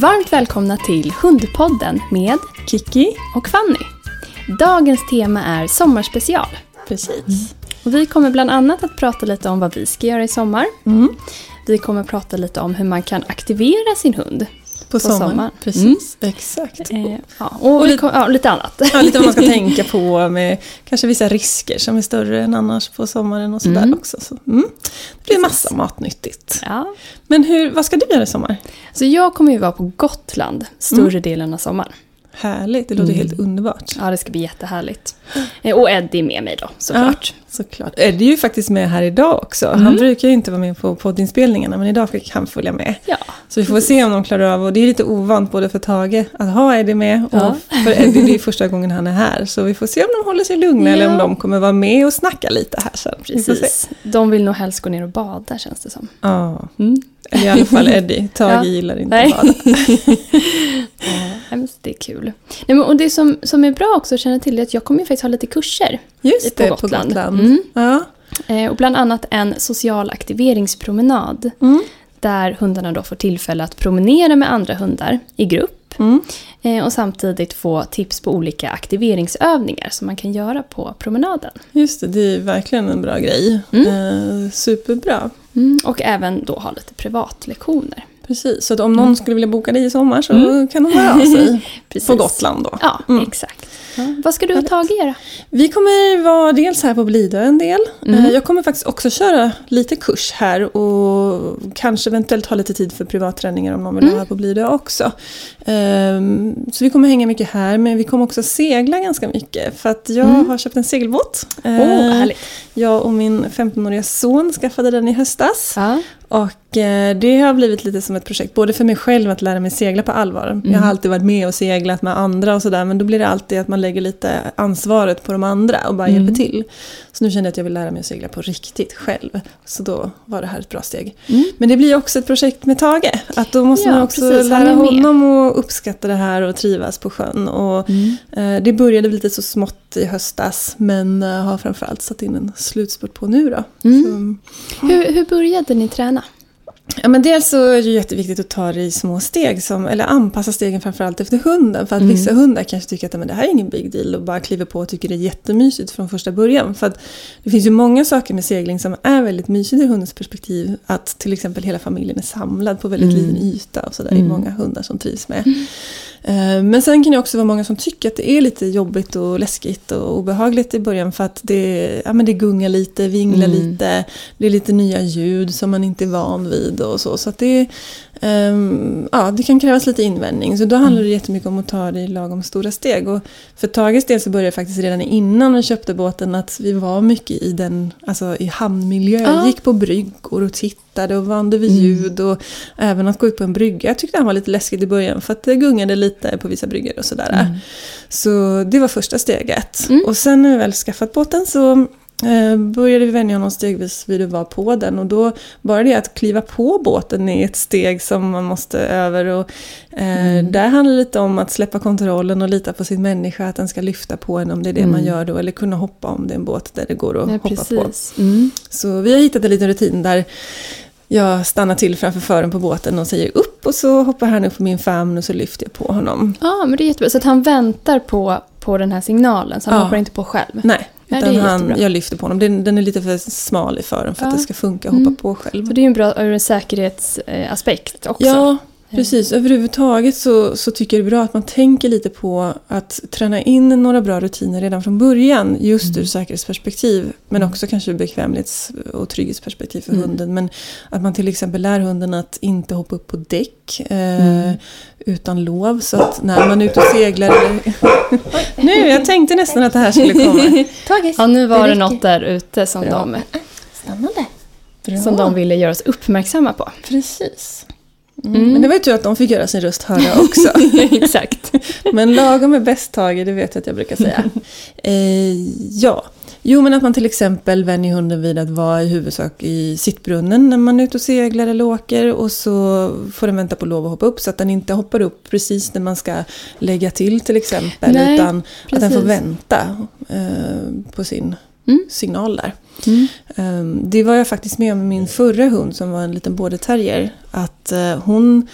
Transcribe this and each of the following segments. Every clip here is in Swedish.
Varmt välkomna till Hundpodden med Kiki. och Fanny. Dagens tema är sommarspecial. Precis. Och vi kommer bland annat att prata lite om vad vi ska göra i sommar. Mm. Vi kommer prata lite om hur man kan aktivera sin hund. På, sommaren. sommaren. Precis, exakt. Eh, ja, och, vi lite- ja, lite annat. Ja, lite vad man ska tänka på med kanske vissa risker som är större än annars på sommaren och sådär Mm. också. Så, mm. Det blir massa matnyttigt. Ja. Men hur, vad ska du göra i sommar? Så jag kommer ju vara på Gotland större Mm. delen av sommaren. Härligt, det låter Mm. helt underbart. Ja, det ska bli jättehärligt. Eh, Och Eddie är med mig då, såklart. Såklart. Eddie är ju faktiskt med här idag också. Han Mm. brukar ju inte vara med på poddinspelningarna men idag fick han följa med. Ja. Så vi får se om de klarar av, och det är lite ovant både för Tage att ha Eddie med och Ja. för Eddie det är första gången han är här. Så vi får se om de håller sig lugna Ja. eller om de kommer vara med och snacka lite här sen. Vi får se. Precis. De vill nog helst gå ner och bada känns det som. Ja, Mm. I alla fall Eddie. Tage Ja. gillar inte Nej. bada. Men det är kul. Nej, men, och det som, som är bra också att känna till är att jag kommer ju faktiskt ha lite kurser. Just På det, Gotland. på Gotland. Mm. Ja. Eh, och bland annat en social aktiveringspromenad. Mm. Där hundarna då får tillfälle att promenera med andra hundar i grupp. Mm. Eh, och samtidigt få tips på olika aktiveringsövningar som man kan göra på promenaden. Just det, det är verkligen en bra grej. Mm. Eh, superbra. Mm. Och även då ha lite privatlektioner. Precis, så om någon skulle vilja boka dig i sommar så Mm. kan de höra av sig. På Gotland då. Ja, Mm. exakt. Ja. Vad ska du och. Tage göra? Vi kommer vara dels här på Blidö en del. Mm. Eh, Jag kommer faktiskt också köra lite kurs här och kanske eventuellt ha lite tid för privatträningar om någon vill Mm. ha här på Blidö också. Ehm, Så vi kommer hänga mycket här men vi kommer också segla ganska mycket för att jag Mm. har köpt en segelbåt. Härligt. Jag och min 15-åriga son skaffade den i höstas. Ja. Och eh, det har blivit lite som ett projekt, både för mig själv att lära mig segla på allvar. Mm. Jag har alltid varit med och seglat med andra och sådär, men då blir det alltid att man lägger lite ansvaret på de andra och bara Mm. hjälper till. Så nu kände jag att jag vill lära mig att segla på riktigt själv. Så då var det här ett bra steg. Mm. Men det blir också ett projekt med Tage. Att då måste Ja, man också precis, lära honom att uppskatta det här och trivas på sjön. Och, Mm. eh, det började lite så smått i höstas, men eh, har framförallt satt in en slutspurt på nu då. Mm. Så, Hur, hur började ni träna? Ja, men dels så är det jätteviktigt att ta det i små steg, som, eller anpassa stegen framförallt efter hunden. För att Mm. vissa hundar kanske tycker att "Men det här är ingen big deal och bara kliver på och tycker det är jättemysigt från första början. För att det finns ju många saker med segling som är väldigt mysigt ur hundens perspektiv. Att till exempel hela familjen är samlad på väldigt Mm. liten yta och sådär. Det Mm. är många hundar som trivs med. Eh, Men sen kan det också vara många som tycker att det är lite jobbigt och läskigt och obehagligt i början för att det, ja, men det gungar lite, vinglar Mm. lite, det är lite nya ljud som man inte är van vid och så. Så det, ehm, ja, det kan krävas lite invändning. Så då handlar det jättemycket om att ta det i lagom stora steg. Och för Tages del så började det faktiskt redan innan vi köpte båten att vi var mycket i den, alltså i hamnmiljö. Ja. Gick på bryggor och tittade och vande vid Mm. ljud och även att gå ut på en brygga. Jag tyckte han var lite läskigt i början för att det gungade lite på vissa bryggor och sådär. Mm. Så det var första steget. Mm. Och sen när vi väl skaffat båten så började vi vänja honom stegvis vid att vara på den. Och då bara det att kliva på båten är ett steg som man måste över. Och, eh, Mm. Där handlar det lite om att släppa kontrollen och lita på sin människa, att den ska lyfta på en om det är det man Mm. gör då. Eller kunna hoppa om det är en båt där det går att Ja, hoppa på. precis. Mm. Så vi har hittat en liten rutin där jag stannar till framför fören på båten och säger upp och så hoppar han upp på min famn och så lyfter jag på honom. Ja, men det är jättebra. Så att han väntar på, på den här signalen, så han Ja. hoppar inte på själv. Nej, Nej, utan han, jag lyfter på honom. Den, den är lite för smal i fören för att Ja. det ska funka att hoppa Mm. på själv. Så det är ju en bra ur en säkerhetsaspekt också. Ja, precis. Överhuvudtaget så, så tycker jag det är bra att man tänker lite på att träna in några bra rutiner redan från början. Just Mm. ur säkerhetsperspektiv. Men också kanske ur bekvämlighets och trygghetsperspektiv för Mm. hunden. Men att man till exempel lär hunden att inte hoppa upp på däck eh, Mm. utan lov. Så att när man är ute och seglar... Eller... nu, jag tänkte nästan att det här skulle komma. Ja, nu var det, något där ute som, Ja. de, Spännande. Bra. som de ville göra oss uppmärksamma på. Precis. Mm. Men det var ju tur att de fick göra sin röst hörda också. Exakt. Men lagom är bäst Tage, det vet jag att jag brukar säga. eh, ja, jo men att man till exempel vänjer hunden vid att vara i huvudsak i sittbrunnen när man är ute och seglar eller åker och så får den vänta på lov att hoppa upp så att den inte hoppar upp precis när man ska lägga till till exempel Nej, utan att den får precis. vänta eh, på sin Mm. signal där. Mm. Ehm, Det var jag faktiskt med om med min förra hund som var en liten border terrier. Att eh, hon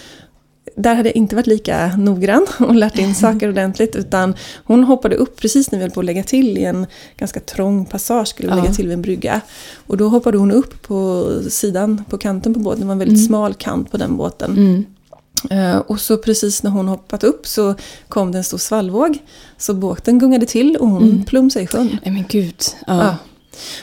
där hade jag inte varit lika noggrann och lärt in saker ordentligt. Utan hon hoppade upp precis när vi höll på att lägga till i en ganska trång passage, skulle vi Ja. lägga till vid en brygga. Och då hoppade hon upp på sidan, på kanten på båten. Det var en väldigt smal kant på den båten. Mm. Eh, och så precis när hon hoppat upp så kom det en stor svallvåg. Så båten gungade till och hon plumsade i sjön. Nej men gud. Ja. Ja.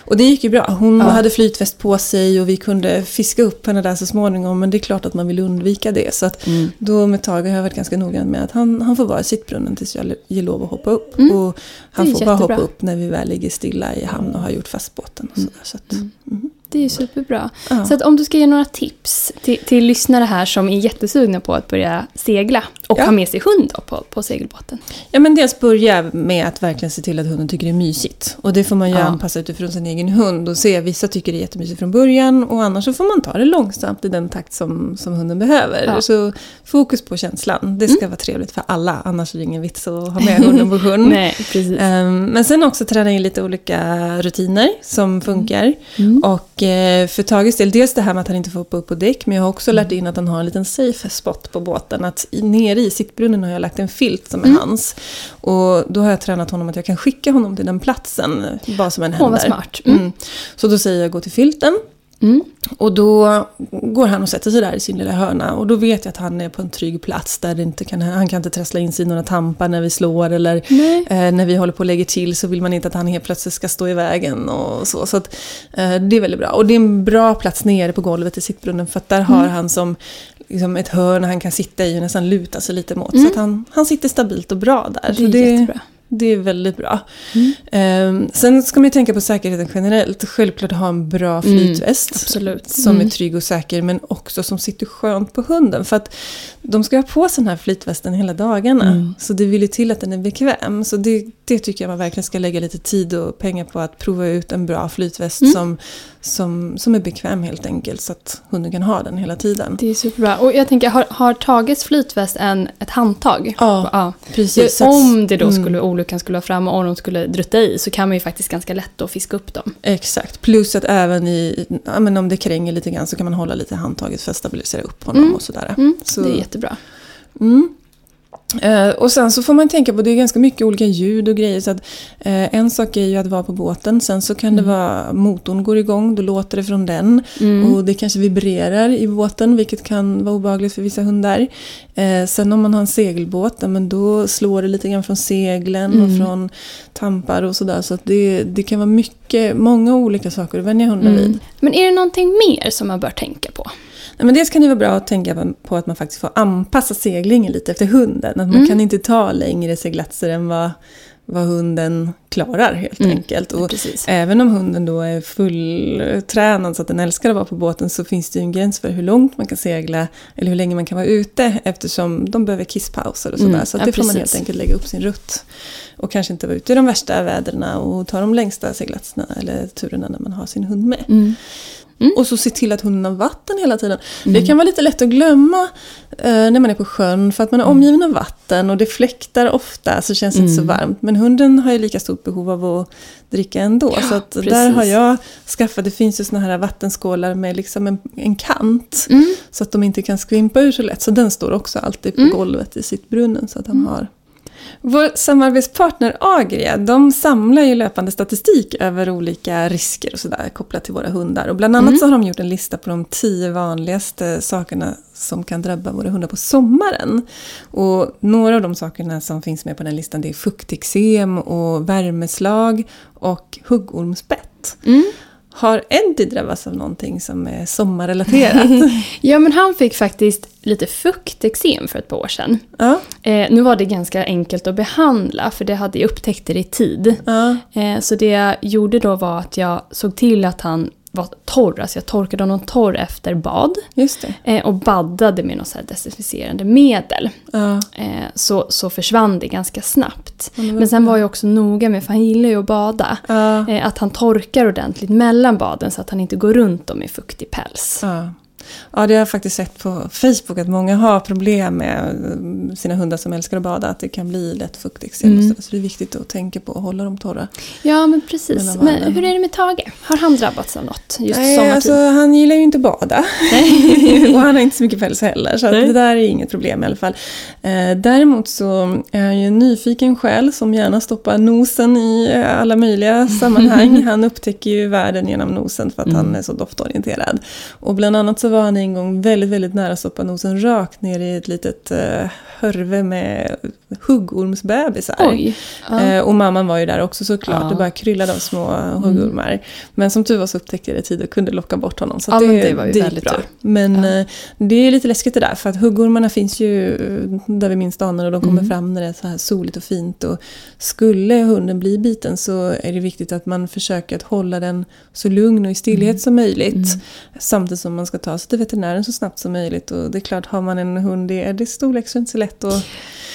Och det gick ju bra. Hon Ja. hade flytväst på sig och vi kunde fiska upp henne där så småningom. Men det är klart att man vill undvika det. Så att Mm. då med Tage har jag varit ganska noggrann med att han, han får vara i sittbrunnen tills jag ger lov att hoppa upp. Mm. Och han får bara jättebra. hoppa upp när vi väl ligger stilla i hamn och har gjort fast båten. Och sådär. Så att, mm. Det är ju superbra. Ja. Så att om du ska ge några tips till, till lyssnare här som är jättesugna på att börja segla och Ja. ha med sig hund på, på segelbåten. Ja men dels börja med att verkligen se till att hunden tycker det är mysigt. Och det får man ju Ja. anpassa utifrån sin egen hund och se. Vissa tycker det är jättemysigt från början och annars så får man ta det långsamt i den takt som, som hunden behöver. Ja. Så fokus på känslan. Det ska vara trevligt för alla, annars är det ingen vits att ha med hunden på sjön. Nej, precis. Ehm, Men sen också träna in lite olika rutiner som funkar. Mm. Och eh, för Tages del, dels det här med att han inte får hoppa upp på däck, men jag har också lärt in att han har en liten safe spot på båten. Att i- nere i sittbrunnen har jag lagt en filt som är Mm. hans. Och då har jag tränat honom att jag kan skicka honom till den platsen, vad som än Åh, händer. vad smart. Mm. Mm. Så då säger jag gå till filten. Mm. Och då går han och sätter sig där i sin lilla hörna. Och då vet jag att han är på en trygg plats där det inte kan, han kan inte trassla in sig i några tampar när vi slår. Eller eh, när vi håller på och lägger till så vill man inte att han helt plötsligt ska stå i vägen. Och så så att, eh, det är väldigt bra. Och det är en bra plats nere på golvet i sittbrunnen. För att där har han som liksom ett hörn han kan sitta i och nästan luta sig lite mot. Så att han, han sitter stabilt och bra där. Det så är det, jättebra. Det är väldigt bra. Ehm, sen ska man ju tänka på säkerheten generellt. Självklart ha en bra flytväst. Absolut. Som Mm. är trygg och säker men också som sitter skönt på hunden. För att de ska ha på sig den här flytvästen hela dagarna. Mm. Så det vill ju till att den är bekväm. Så det, det tycker jag man verkligen ska lägga lite tid och pengar på. Att prova ut en bra flytväst Mm. som, som, som är bekväm helt enkelt. Så att hunden kan ha den hela tiden. Det är superbra. Och jag tänker, har, har Tages flytväst en, ett handtag? Ja, ja. Precis. så om det då mm. skulle, olyckan skulle vara framme och om de skulle drutta i så kan man ju faktiskt ganska lätt då fiska upp dem. Exakt. Plus att även i, ja, men om det kränger lite grann så kan man hålla lite handtaget för att stabilisera upp honom Mm. och sådär. Mm, Så- Det är jättebra. Mm. Eh, och sen så får man tänka på, det är ganska mycket olika ljud och grejer. Så att, eh, en sak är ju att vara på båten, sen så kan det vara motorn går igång, då låter det från den. Mm. Och det kanske vibrerar i båten, vilket kan vara obehagligt för vissa hundar. Eh, sen om man har en segelbåt, ja, men då slår det lite grann från seglen Mm. och från tampar och sådär. Så att det, det kan vara mycket, många olika saker att vänja vid. Mm. Men är det någonting mer som man bör tänka på? Nej, men dels kan det vara bra att tänka på att man faktiskt får anpassa seglingen lite efter hunden. Att man Mm. kan inte ta längre seglatser än vad, vad hunden klarar helt Mm. enkelt. Och Precis. även om hunden då är fulltränad så att den älskar att vara på båten så finns det ju en gräns för hur långt man kan segla eller hur länge man kan vara ute eftersom de behöver kisspauser och sådär. Mm. Så att Ja, det får man helt enkelt lägga upp sin rutt. Och kanske inte vara ute i de värsta väderna och ta de längsta seglatserna eller turerna när man har sin hund med. Mm. Och så se till att hunden har vatten hela tiden. Mm. Det kan vara lite lätt att glömma eh, när man är på sjön för att man är omgiven av vatten och det fläktar ofta så känns det inte så Mm. varmt. Men hunden har ju lika stort behov av att dricka ändå. Ja, så att där har jag skaffat, det finns ju såna här vattenskålar med liksom en, en kant. Mm. Så att de inte kan skvimpa ur så lätt. Så den står också alltid på Mm. golvet i sitt brunnen så att han har vår samarbetspartner Agria, de samlar ju löpande statistik över olika risker och sådär kopplat till våra hundar. Och bland annat Mm. så har de gjort en lista på de tio vanligaste sakerna som kan drabba våra hundar på sommaren. Och några av de sakerna som finns med på den listan det är fukteksem och värmeslag och huggormsbett. Mm. Har Eddie drabbats av någonting som är sommarrelaterat? Ja, men han fick faktiskt lite fukteksem för ett par år sedan. ja, Eh, nu var det ganska enkelt att behandla för det hade jag upptäckt det i tid. ja, Eh, så det jag gjorde då var att jag såg till att han var torr. Alltså jag torkade honom torr efter bad. just det. Eh, och baddade med något så desinficerande medel. Ja, Eh, så, så försvann det ganska snabbt. Men Men sen var jag också noga med, för han gillar ju att bada. Eh, att han torkar ordentligt mellan baden så att han inte går runt dem i fuktig päls. Ja. Det har jag faktiskt sett på Facebook att många har problem med eh, sina hundar som älskar att bada. Att det kan bli lätt och Mm. Så det är viktigt att tänka på att hålla dem torra. Ja, men precis. Men hur är det med Tage? Har han drabbats av något just Nej, sommartid? alltså, han gillar ju inte att bada. och han har inte så mycket päls heller. Så det där är inget problem i alla fall. Eh, däremot så är han ju en nyfiken själ som gärna stoppar nosen i eh, alla möjliga sammanhang. Han upptäcker ju världen genom nosen för att Mm. han är så doftorienterad. Och bland annat så var han en gång väldigt, väldigt nära att stoppa nosen rakt ner i ett litet eh, hörve med huggormsbebisar. Oj. Ja. Eh, och mamman var ju där också såklart. Ja. Det bara kryllade av små huggormar. Men som tur var så upptäckte jag det i tid och kunde locka bort honom. Så Ja, men det var ju gick väldigt tur. Men Ja. eh, det är lite läskigt det där. För att huggormarna finns ju där vi minst anar och de kommer Mm. fram när det är så här soligt och fint. Och skulle hunden bli biten så är det viktigt att man försöker att hålla den så lugn och i stillhet Mm. som möjligt. Samtidigt som man ska ta sig till veterinären så snabbt som möjligt. Och det är klart, har man en hund i är det storlek så är det inte så lätt att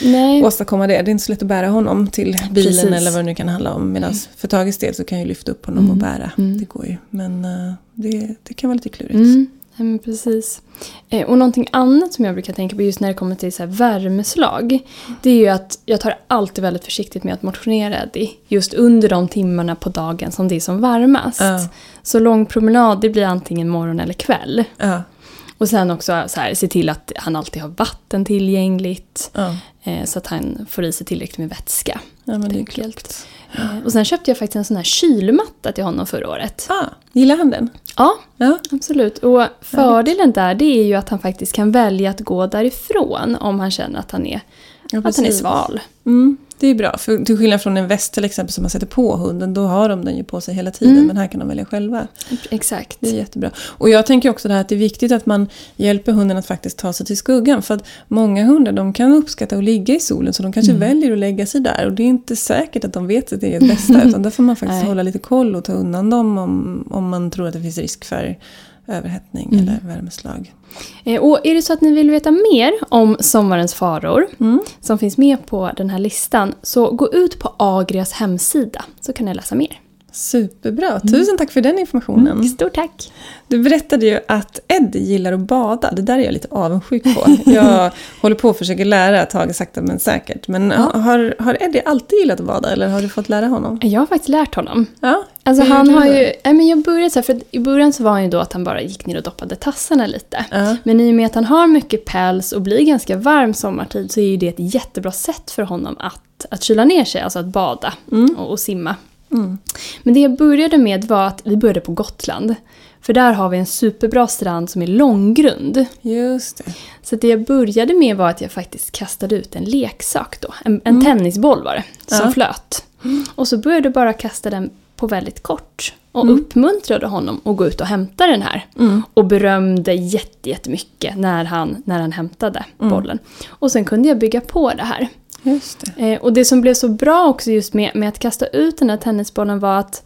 Nej. Åstadkomma det. Det är inte så lätt att bära honom till bilen Precis. eller vad det nu kan handla om. Medan för Tages del så kan jag lyfta upp honom Mm. och bära. Mm. Det går ju. Men eh, det, det kan vara lite klurigt. Mm, ja, precis. Eh, och någonting annat som jag brukar tänka på just när det kommer till så värmeslag. Det är ju att jag tar alltid väldigt försiktigt med att motionera Eddie. Just under de timmarna på dagen som det är som varmast. Ja. Så lång promenad det blir antingen morgon eller kväll. Ja, Och sen också så här, se till att han alltid har vatten tillgängligt. ja. Eh, så att han får i sig tillräckligt med vätska. ja men det är klokt. Eh, och sen köpte jag faktiskt en sån här kylmatta till honom förra året. Ah, gillar han den? Ja, Ja. Absolut. Och fördelen där det är ju att han faktiskt kan välja att gå därifrån om han känner att han är, ja att han är sval. Mm, det är bra. För till skillnad från en väst till exempel som man sätter på hunden, då har de den ju på sig hela tiden. Mm. Men här kan de välja själva. Exakt. Det är jättebra. Och jag tänker också det här att det är viktigt att man hjälper hunden att faktiskt ta sig till skuggan. För att många hundar de kan uppskatta att ligga i solen så de kanske Mm. väljer att lägga sig där. Och det är inte säkert att de vet sitt eget bästa. utan där får man faktiskt Nej. hålla lite koll och ta undan dem om, om man tror att det finns risk för överhettning Mm. eller värmeslag. Eh, Och är det så att ni vill veta mer om sommarens faror Mm. som finns med på den här listan så gå ut på Agrias hemsida så kan ni läsa mer. Superbra, tusen tack för den informationen. Stort tack! Du berättade ju att Eddie gillar att bada. Det där är jag lite avundsjuk på. Jag håller på att försöka lära Tage sakta men säkert. Men Ja. har, har Eddie alltid gillat att bada eller har du fått lära honom? Jag har faktiskt lärt honom. Ja, Alltså han har ju, nej men jag började så här, för i början så var han ju då att han bara gick ner och doppade tassarna lite. Ja. Men i och med att han har mycket päls och blir ganska varm sommartid så är ju det ett jättebra sätt för honom att, att kyla ner sig, alltså att bada och, och simma. Mm. Men det jag började med var att vi började på Gotland. För där har vi en superbra strand som är långgrund. Just det. Så det jag började med var att jag faktiskt kastade ut en leksak då. En, en tennisboll var det, som Ja. flöt. Och så började jag bara kasta den på väldigt kort. Och Mm. uppmuntrade honom att gå ut och hämta den här. Mm. Och berömde jätte- jättemycket när han, när han hämtade Mm. bollen. Och sen kunde jag bygga på det här. Just det. Eh, och det som blev så bra också just med, med att kasta ut den här tennisbollen var att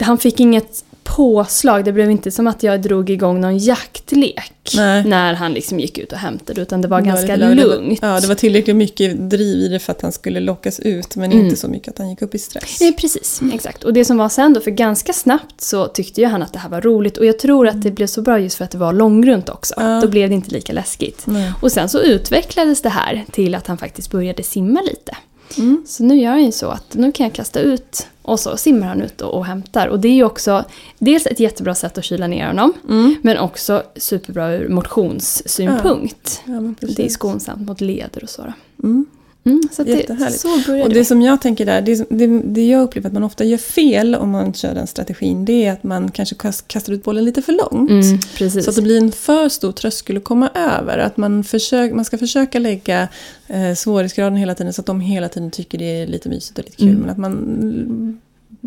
han fick inget påslag. Det blev inte som att jag drog igång någon jaktlek Nej. när han liksom gick ut och hämtade. Utan det var Det ganska lite- det var- lugnt. Ja, det var tillräckligt mycket driv i det för att han skulle lockas ut. Men Mm. inte så mycket att han gick upp i stress. Eh, precis, exakt. Och det som var sen då, för ganska snabbt så tyckte ju han att det här var roligt. Och jag tror att det blev så bra just för att det var långgrunt också. Ja. Då blev det inte lika läskigt. Nej. Och sen så utvecklades det här till att han faktiskt började simma lite. Mm. Så nu gör han ju så att nu kan jag kasta ut och så simmar han ut och, och hämtar. Och det är ju också dels ett jättebra sätt att kyla ner honom. Mm. Men också superbra ur motionssynpunkt. Ja, precis. det är skonsamt mot leder och så. Mm. Mm, så att det, Jättehärligt. så Och det. det som jag tänker där, det, det, det jag upplever att man ofta gör fel om man kör den strategin, det är att man kanske kast- kastar ut bollen lite för långt. Mm, precis. Så att det blir en för stor tröskel att komma över. Att man, försök, man ska försöka lägga eh, svårighetsgraden hela tiden så att de hela tiden tycker det är lite mysigt och lite kul. Mm. Men att man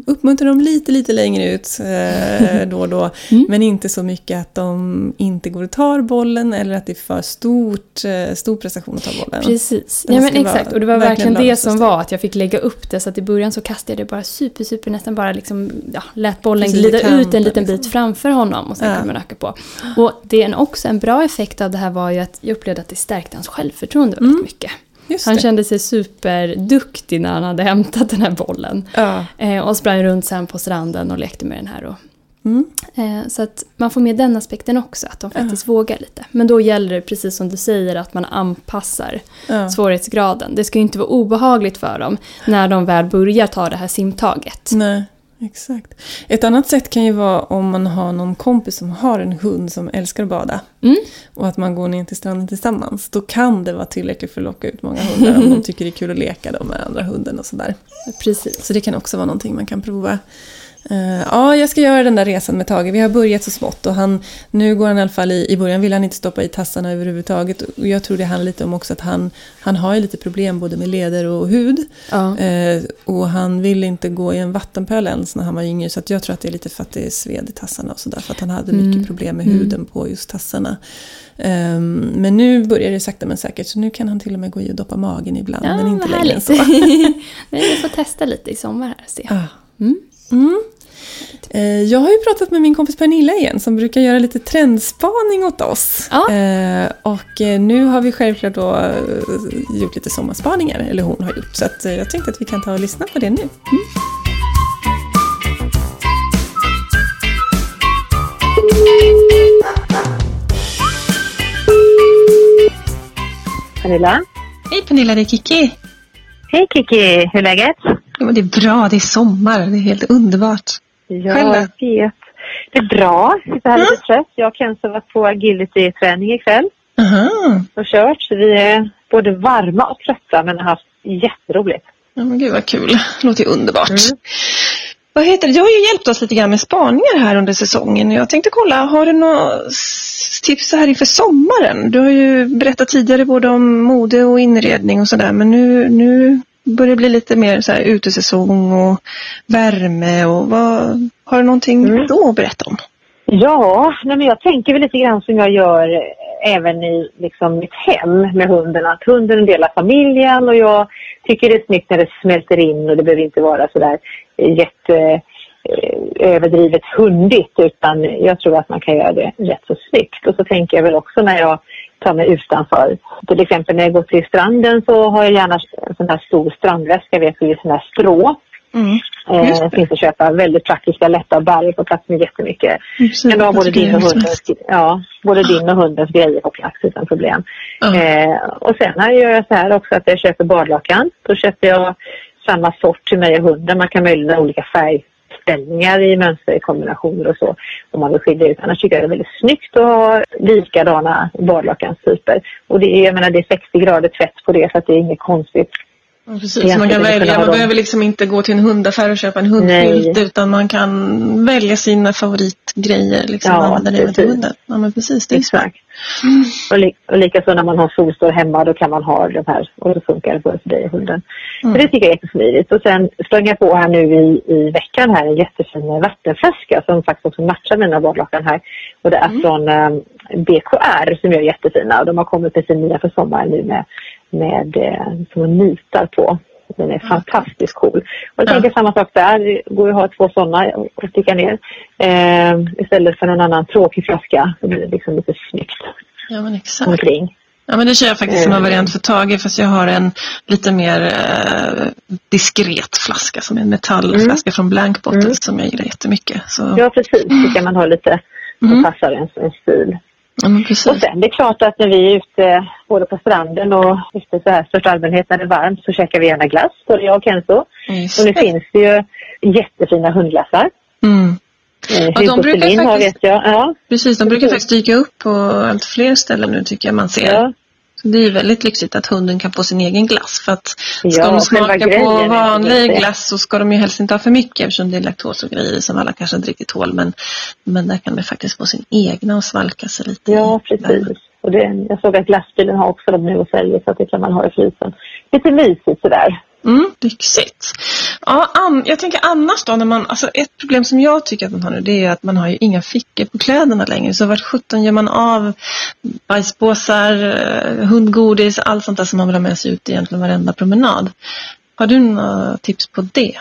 uppmuntrar dem lite, lite längre ut eh, då och då. Mm. Men inte så mycket att de inte går och tar bollen eller att det är för stort, eh, stor prestation att ta bollen. Precis. Ja, men vara exakt. Och det var verkligen verkligen det som var att jag fick lägga upp det. Så att i början så kastade jag det bara super, super, nästan bara liksom, ja, lät bollen Precis glida kanten, ut en liten liksom. bit framför honom och sen Ja. kunde man öka på. Och det är också en bra effekt av det här var ju att jag upplevde att det stärkte hans självförtroende väldigt Mm. mycket. Just Han det. kände sig superduktig när han hade hämtat den här bollen. Ja. Eh, och sprang runt sen på stranden och lekte med den här. Och, Mm. Eh, Så att man får med den aspekten också, att de faktiskt vågar lite. Men då gäller det, precis som du säger, att man anpassar Ja. svårighetsgraden. Det ska ju inte vara obehagligt för dem när de väl börjar ta det här simtaget. Nej, exakt. Ett annat sätt kan ju vara om man har någon kompis som har en hund som älskar att bada. Mm. Och att man går ner till stranden tillsammans. Då kan det vara tillräckligt för att locka ut många hundar om de tycker det är kul att leka med andra hunden och sådär. Precis. Så det kan också vara någonting man kan prova. Eh, ja, jag ska göra den där resan med Tage. Vi har börjat så smått och han, nu går han i alla fall i, i början vill han inte stoppa i tassarna överhuvudtaget. Och jag tror det handlar lite om också att han, han har ju lite problem både med leder och hud. Ja. Eh, och han vill inte gå i en vattenpöl ens när han var yngre. Så jag tror att det är lite för att det är sved i tassarna och sådär. För att han hade mycket problem med huden på just tassarna. Ehm, men nu börjar det sakta men säkert. Så nu kan han till och med gå i och doppa magen ibland. Ja, men inte längre än så. Vi får testa lite i sommar här och se. Ah. Mm. Mm. Eh, Jag har ju pratat med min kompis Pernilla igen som brukar göra lite trendspaning åt oss. Ja. Eh, Och eh, nu har vi självklart då gjort lite sommarspaningar, eller hon har gjort. Så att jag tänkte att vi kan ta och lyssna på det nu. Pernilla? Hej Pernilla, det är Kiki. Hej Kiki, hur är läget? Det är bra, det är sommar, det är helt underbart. Ja, Själv jag vet. Det är bra. Sitter här lite trött. Jag och Kenzo har varit på agility-träning ikväll Aha. och kört. Så vi är både varma och trötta men har haft jätteroligt. Ja, men gud vad kul. Det låter ju underbart. Mm. Vad heter det? Du har ju hjälpt oss lite grann med spaningar här under säsongen. Jag tänkte kolla, har du några tips så här inför sommaren? Du har ju berättat tidigare både om mode och inredning och sådär. Men nu, nu börjar bli lite mer så här utesäsong och värme och vad, har du någonting Mm. då att berätta om? Ja, nej, men jag tänker väl lite grann som jag gör även i liksom, mitt hem med hunden. Att hunden är en del av familjen och jag tycker det är snyggt när det smälter in och det behöver inte vara sådär jätte eh, överdrivet hundigt utan jag tror att man kan göra det rätt så snyggt. Och så tänker jag väl också när jag tar mig utanför. Till exempel när jag går till stranden så har jag gärna en sån här stor strandväska, vet du, sån här strå. Mm. Eh, Just det. finns att köpa väldigt praktiska, lätta att bära på plats med jättemycket. Precis, Kan du ha både din, och hundens, ja, både din och hundens grejer på plats utan problem. Ja. Eh, och sen här gör jag så här också att jag köper badlakan. Då köper jag samma sort till mig och hunden. Man kan möjligen ha olika ställningar i mönsterkombinationer och så om man vill skilja ut. Annars tycker jag det är väldigt snyggt att ha likadana badlakanstyper. Och det är, jag menar, det är 60 grader tvätt på det så att det är inget konstigt. Ja, precis. Man kan välja, man behöver liksom inte gå till en hundaffär och köpa en hundfilt utan man kan välja sina favoritgrejer liksom Ja, använda det med hunden. Ja men precis, det. Exakt. Och, li- och likaså när man har solstol hemma då kan man ha de här och då funkar det både för dig och hunden. Mm. Så det tycker jag är jättesmidigt. Och sen sprang jag på här nu i, i veckan här en jättefin vattenflaska som faktiskt också matchar mina badlakan här. Och det är Mm. från eh, BKR som gör jättefina och de har kommit med sin nya för sommaren nu med, med eh, små nitar på. Den är fantastiskt cool. Och jag Ja. tänker samma sak där. Det går ju att ha två sådana och sticka ner. Eh, istället för någon annan tråkig flaska. Så blir det liksom lite snyggt Ja men exakt. omkring. Ja men det kör jag faktiskt som en Mm. variant för Tage fast jag har en lite mer eh, diskret flaska som är en metallflaska från Blank Bottle Mm. som jag gillar jättemycket. Så, Ja precis, det kan man ha lite som Mm. passar en, en stil. Ja, Och sen det är klart att när vi är ute både på stranden och ute så här största allmänhet när det är varmt så käkar vi gärna glass, både jag och Kenzo. Just Och nu det. finns det ju jättefina hundglassar. Mm. Eh, Ja, de brukar har faktiskt- vet jag. Ja, Precis, de brukar Precis. faktiskt dyka upp på allt fler ställen nu tycker jag man ser. ja. Det är väldigt lyxigt att hunden kan få sin egen glass. För att ska Ja, de smaka på vanlig glass så ska de ju helst inte ha för mycket eftersom det är laktos och grejer som alla kanske inte riktigt tål. Men, men där kan de faktiskt få sin egna och svalka sig lite. Ja, precis. Och det, jag såg att glassbilen har också dem nu och säljer så att det kan man ha i frysen. Lite mysigt sådär. Mm, lyxigt. Ja, an, jag tänker annars då när man, alltså ett problem som jag tycker att man har nu det är att man har ju inga fickor på kläderna längre. Så vart sjutton gör man av bajspåsar, eh, hundgodis, allt sånt där som man vill ha med sig ut egentligen varenda promenad. Har du några tips på det?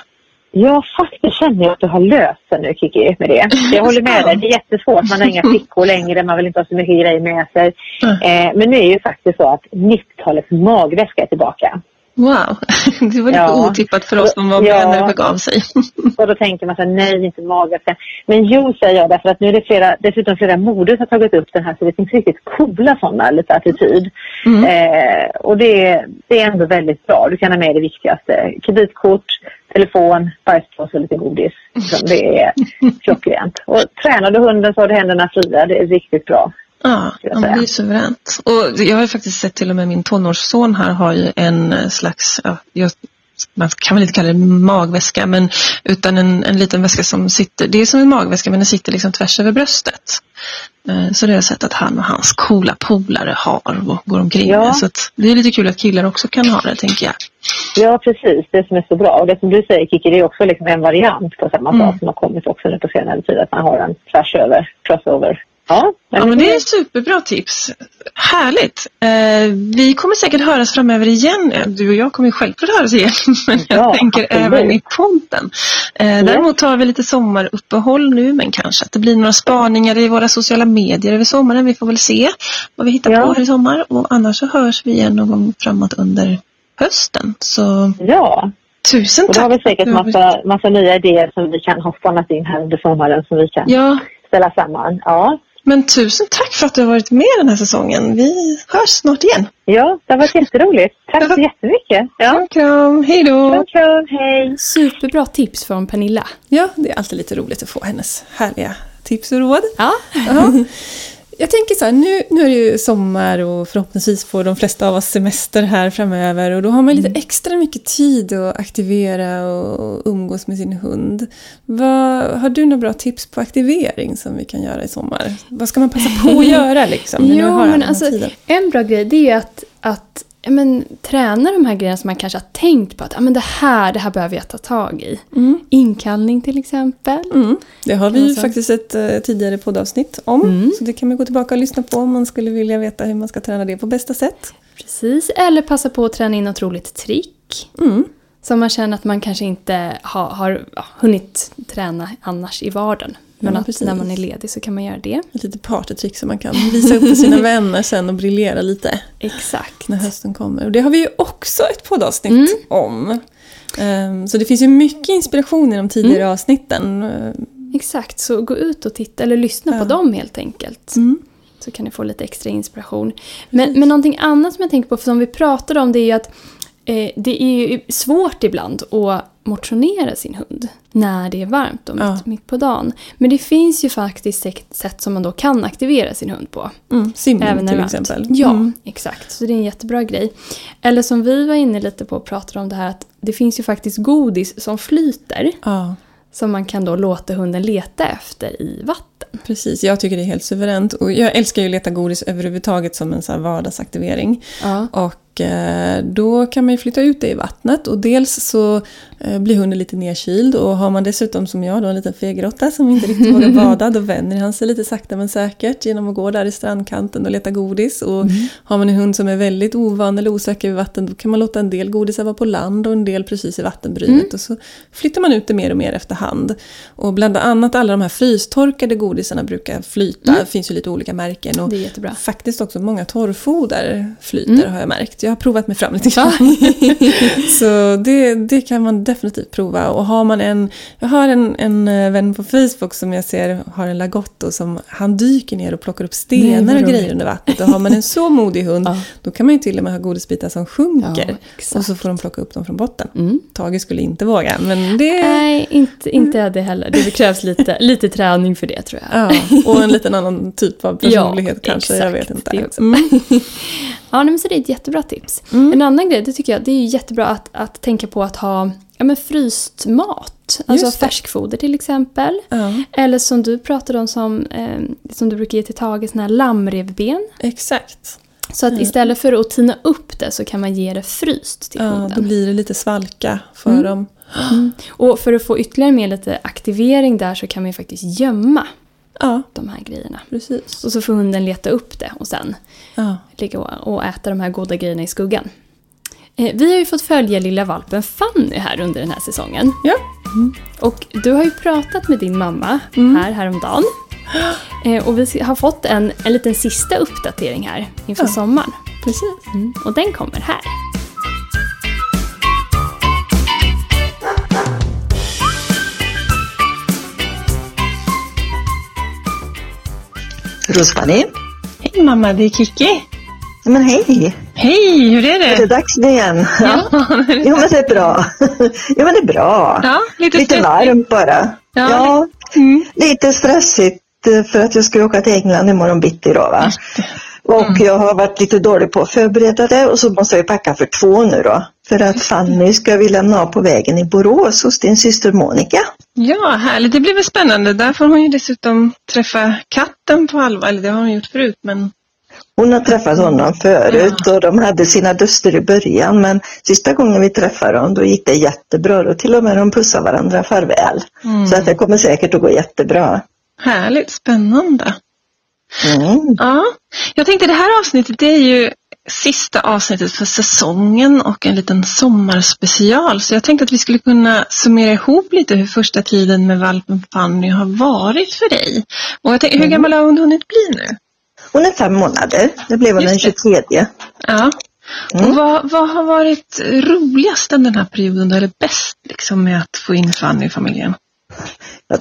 Ja, faktiskt känner jag att du har löst det nu Kiki med det. Jag håller med dig. Det är jättesvårt. Man har inga fickor längre. Man vill inte ha så mycket grejer med sig. Mm. Eh, men nu är ju faktiskt så att 90-talets magväska är tillbaka. Wow, det var lite Ja. otippat för oss som var Ja. med när det begav sig. Och då tänker man så här, nej, inte magväskan. Men jo, säger jag, därför att nu är det flera, dessutom flera moder som har tagit upp den här, så det finns riktigt coola sådana, lite attityd. Mm. Eh, och det, är- det är ändå väldigt bra. Du kan ha med det viktigaste. Kreditkort, telefon, bajspåse och lite godis. Det är klockrent. Och tränar du hunden så har du händerna fria. Det är riktigt bra. Ja, ja det är suveränt. Och jag har ju faktiskt sett till och med min tonårsson här har ju en eh, slags, ja, jag, man kan väl inte kalla det magväska, men utan en, en liten väska som sitter, det är som en magväska men den sitter liksom tvärs över bröstet. Eh, Så det har jag sett att han och hans coola polare har och går omkring Ja. med. Så det är lite kul att killar också kan ha det tänker jag. Ja, precis. Det som är så bra. Och det som du säger, Kiki, det är också liksom en variant på samma Mm. sak som har kommit också nu på senare tid. Att man har en tvärs över, crossover. Ja, Ja, men det är superbra tips. Härligt. Eh, vi kommer säkert höras framöver igen. Du och jag kommer självklart höras igen. Men jag Ja, tänker absolut. även i podden. Eh, däremot har vi lite sommaruppehåll nu. Men kanske att det blir några spaningar i våra sociala medier över sommaren. Vi får väl se vad vi hittar Ja. på här i sommar. Och annars så hörs vi igen någon gång framåt under hösten. Så Ja, tusen tack. då har vi säkert massa, massa nya idéer som vi kan ha spannat in här under sommaren som vi kan Ja, ställa samman. Ja, men tusen tack för att du har varit med den här säsongen. Vi hörs snart igen. ja det har varit jätteroligt. Tack så jättemycket. Ja. Kram, kram. Hej då. Kram, kram, hej. Superbra tips från Pernilla. Ja, det är alltid lite roligt att få hennes härliga tips och råd. Ja, Ja. Jag tänker så här, nu, nu är det ju sommar och förhoppningsvis får de flesta av oss semester här framöver och då har man lite extra mycket tid att aktivera och umgås med sin hund. Vad, har du några bra tips på aktivering som vi kan göra i sommar? Vad ska man passa på att göra liksom? Jo, men alltså, en bra grej det är ju att, att men, träna de här grejerna som man kanske har tänkt på att ja, men det, här, det här behöver jag ta tag i. Mm. Inkallning till exempel. Mm. Det har vi ju faktiskt ett eh, tidigare poddavsnitt om. Mm. Så det kan man gå tillbaka och lyssna på om man skulle vilja veta hur man ska träna det på bästa sätt. Precis, eller passa på att träna in något roligt trick. Mm. Som man känner att man kanske inte har, har ja, hunnit träna annars i vardagen. Men Ja, att precis. när man är ledig så kan man göra det. Ett litet partytrick som man kan visa upp för sina vänner sen och briljera lite. Exakt. när hösten kommer. Och det har vi ju också ett poddavsnitt Mm. om. Ehm, så det finns ju mycket inspiration i de tidigare avsnitten. Ehm, Exakt, så gå ut och titta eller lyssna Ja. på dem helt enkelt. Mm. Så kan ni få lite extra inspiration. Men, men någonting annat som jag tänker på, för som vi pratade om, det är ju att det är ju svårt ibland att motionera sin hund när det är varmt och mitt, Ja. mitt på dagen. Men det finns ju faktiskt sätt- som man då kan aktivera sin hund på. Mm. Simning till exempel. Ja, Mm. exakt. Så det är en jättebra grej. Eller som vi var inne lite på och pratade om det här att det finns ju faktiskt godis som flyter. Ja, Som man kan då låta hunden leta efter i vatten. precis. Jag tycker det är helt suveränt. Och jag älskar ju att leta godis överhuvudtaget som en så här vardagsaktivering. Ja. Och eh, då kan man ju flytta ut det i vattnet och dels så eh, blir hunden lite nedkyld och har man dessutom som jag då en liten fegrotta som inte riktigt vågar bada då vänjer han sig lite sakta men säkert genom att gå där i strandkanten och leta godis. Och har man en hund som är väldigt ovan eller osäker vid vatten då kan man låta en del godisar vara på land och en del precis i vattenbrynet och så flyttar man ut det mer och mer efterhand. Och bland annat alla de här frystorkade godisarna brukar flyta, det finns ju lite olika märken. Och Det är jättebra. Faktiskt också många torrfoder flyter har jag märkt. Jag har provat mig fram lite grann. så det, det kan man definitivt prova. Och har man en, jag har en, en eh, vän på Facebook som jag ser har en lagotto som han dyker ner och plockar upp stenar och grejer under vattnet. Och har man en så modig hund Ja. då kan man ju till och med ha godisbitar som sjunker. Ja, och så får de plocka upp dem från botten. Mm. Tage skulle inte våga men det... Nej, inte, inte jag det heller. Det krävs lite, lite träning för det tror jag. Ja, och en liten annan typ av personlighet Ja, kanske, jag exakt, vet inte. Mm. Ja, men så det är ett jättebra tips. Mm. En annan grej, det tycker jag, det är ju jättebra att, att tänka på att ha ja, men fryst mat. Alltså färskfoder till exempel. Ja, Eller som du pratade om som, eh, som du brukar ge till Tage, såna här lammrevben. exakt. Så att istället för att tina upp det så kan man ge det fryst till Ja, hunden. då blir det lite svalka för Mm. dem. Mm. Och för att få ytterligare mer lite aktivering där så kan man ju faktiskt gömma Ja, de här grejerna. precis. Och så får hunden leta upp det och sen Ja. ligga och, äta de här goda grejerna i skuggan. Eh, vi har ju fått följa lilla valpen Fanny här under den här säsongen. Ja. Och du har ju pratat med din mamma Mm. här häromdagen. Eh, och vi har fått en, en liten sista uppdatering här inför Ja. sommaren. precis. Och den kommer här. Rosmarie. Hej mamma, det är Kiki. Men hej! Hej, hur är Är det det? dags nu igen? Ja, Jo men det är bra. Jo men det är bra. ja lite, Lite varmt bara. Ja, Ja, Mm. lite stressigt eh, för att jag ska åka till England imorgon bitti då va. Och Mm. jag har varit lite dålig på att förbereda det och så måste jag packa för två nu då. För att Fanny ska vi lämna av på vägen i Borås hos din syster Monica. Ja, härligt. Det blir väl spännande. Där får hon ju dessutom träffa katten på allvar. Eller det har hon gjort förut, men Hon har träffat honom förut och de hade sina duster i början men sista gången vi träffade dem då gick det jättebra. Då till och med de pussade varandra farväl. Mm. Så att det kommer säkert att gå jättebra. härligt, spännande. Mm. Ja, jag tänkte det här avsnittet det är ju sista avsnittet för säsongen och en liten sommarspecial. Så jag tänkte att vi skulle kunna summera ihop lite hur första tiden med valpen Fanny har varit för dig. Och jag tänkte, hur gammal har hon hunnit bli nu? Hon är fem månader. Det blev hon den Just det. 23. Ja. Mm. Och vad, vad har varit roligast den här perioden, eller bäst liksom med att få in Fanny i familjen?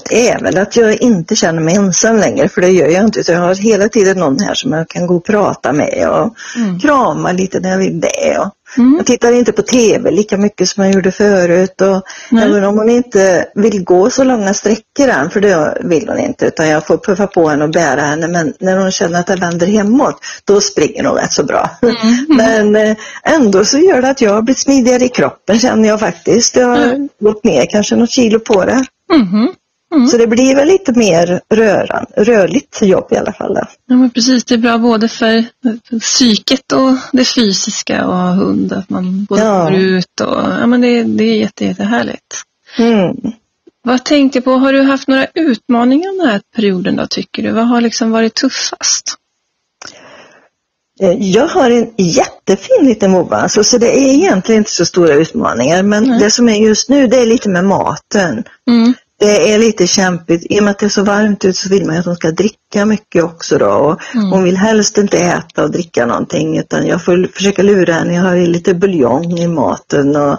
Det är väl att jag inte känner mig ensam längre för det gör jag inte. Utan jag har hela tiden någon här som jag kan gå och prata med och Mm. krama lite när jag vill det. Och Mm. Jag tittar inte på TV lika mycket som jag gjorde förut. Och Nej. även om hon inte vill gå så långa sträckor än, för det vill hon inte, utan jag får puffa på henne och bära henne. Men när hon känner att det vänder hemåt, då springer hon rätt så bra. Mm. Men eh, ändå så gör det att jag har blivit smidigare i kroppen känner jag faktiskt. Jag har Mm. gått ner kanske något kilo på det. Mhm. Mm. Så det blir väl lite mer röran, rörligt jobb i alla fall. Då. Ja, men precis. Det är bra både för, för psyket och det fysiska att ha hund. Att man både Ja. går ut och... Ja, men det, det är jätte, jättehärligt. Mm. Vad tänkte jag på? Har du haft några utmaningar den här perioden då, tycker du? Vad har liksom varit tuffast? Eh, Jag har en jättefin liten vovva, alltså, så det är egentligen inte så stora utmaningar. Men Nej. det som är just nu det är lite med maten. Mm. Det är lite kämpigt. I och med att det är så varmt ut så vill man ju att hon ska dricka mycket också då. Och Mm. Hon vill helst inte äta och dricka någonting utan jag får försöka lura henne. Jag har i lite buljong i maten och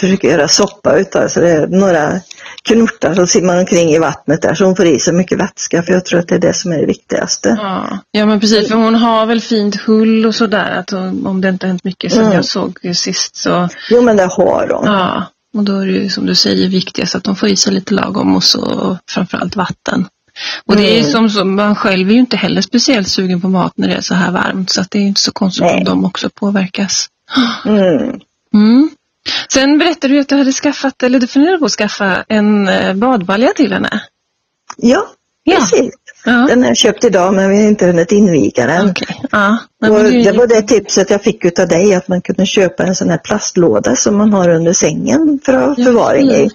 försöker göra soppa utav så det är några knurtar som simmar omkring i vattnet där så hon får i sig mycket vätska för jag tror att det är det som är det viktigaste. Ja. ja, men precis. För hon har väl fint hull och sådär. Att hon, om det inte hänt mycket som Mm. jag såg sist så... Jo men det har hon. Ja, och då är det ju som du säger viktigast att de får i sig lite lagom och så framförallt vatten. Och det är ju Mm. som så, man själv är ju inte heller speciellt sugen på mat när det är så här varmt så att det är inte så konstigt om de också påverkas. Mm. Mm. Sen berättade du att du hade skaffat, eller du funderade på att skaffa en eh, badbalja till henne. Ja, Ja. precis. Ja, Den har jag köpt idag men vi har inte hunnit inviga den. okej. Ja. Nej, det är var det tipset jag fick utav dig att man kunde köpa en sån här plastlåda som man har under sängen för att ha förvaring i.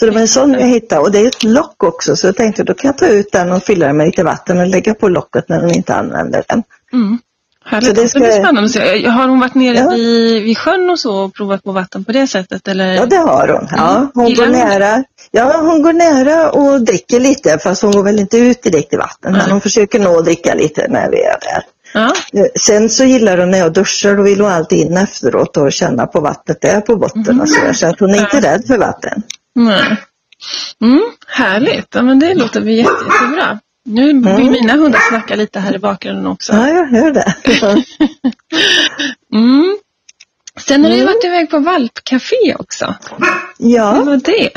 Så det var en sån jag hittade och det är ett lock också så jag tänkte då kan jag ta ut den och fylla den med lite vatten och lägga på locket när hon inte använder den. Mm. Härligt. Så det det, ska- blir spännande att se. Har hon varit nere Ja. vid, vid sjön och så och provat på vatten på det sättet? Eller? Ja det har hon. Ja, hon Gillar går hon det? nära. Ja hon går nära och dricker lite fast hon går väl inte ut direkt i vatten men Nej. hon försöker att dricka lite när vi är där. Ja. Eh, Sen så gillar hon när jag duschar, då vill hon alltid in efteråt och känna på vattnet där på botten och så, där, så att hon är inte rädd för vatten. Nej. Mm, härligt, ja, men det låter väl jätte, jättebra. Nu vill mina hundar snacka lite här i bakgrunden också. Ja, jag hör det. Mm. Sen har du Mm. varit iväg på valpcafé också. Hur Ja, var det?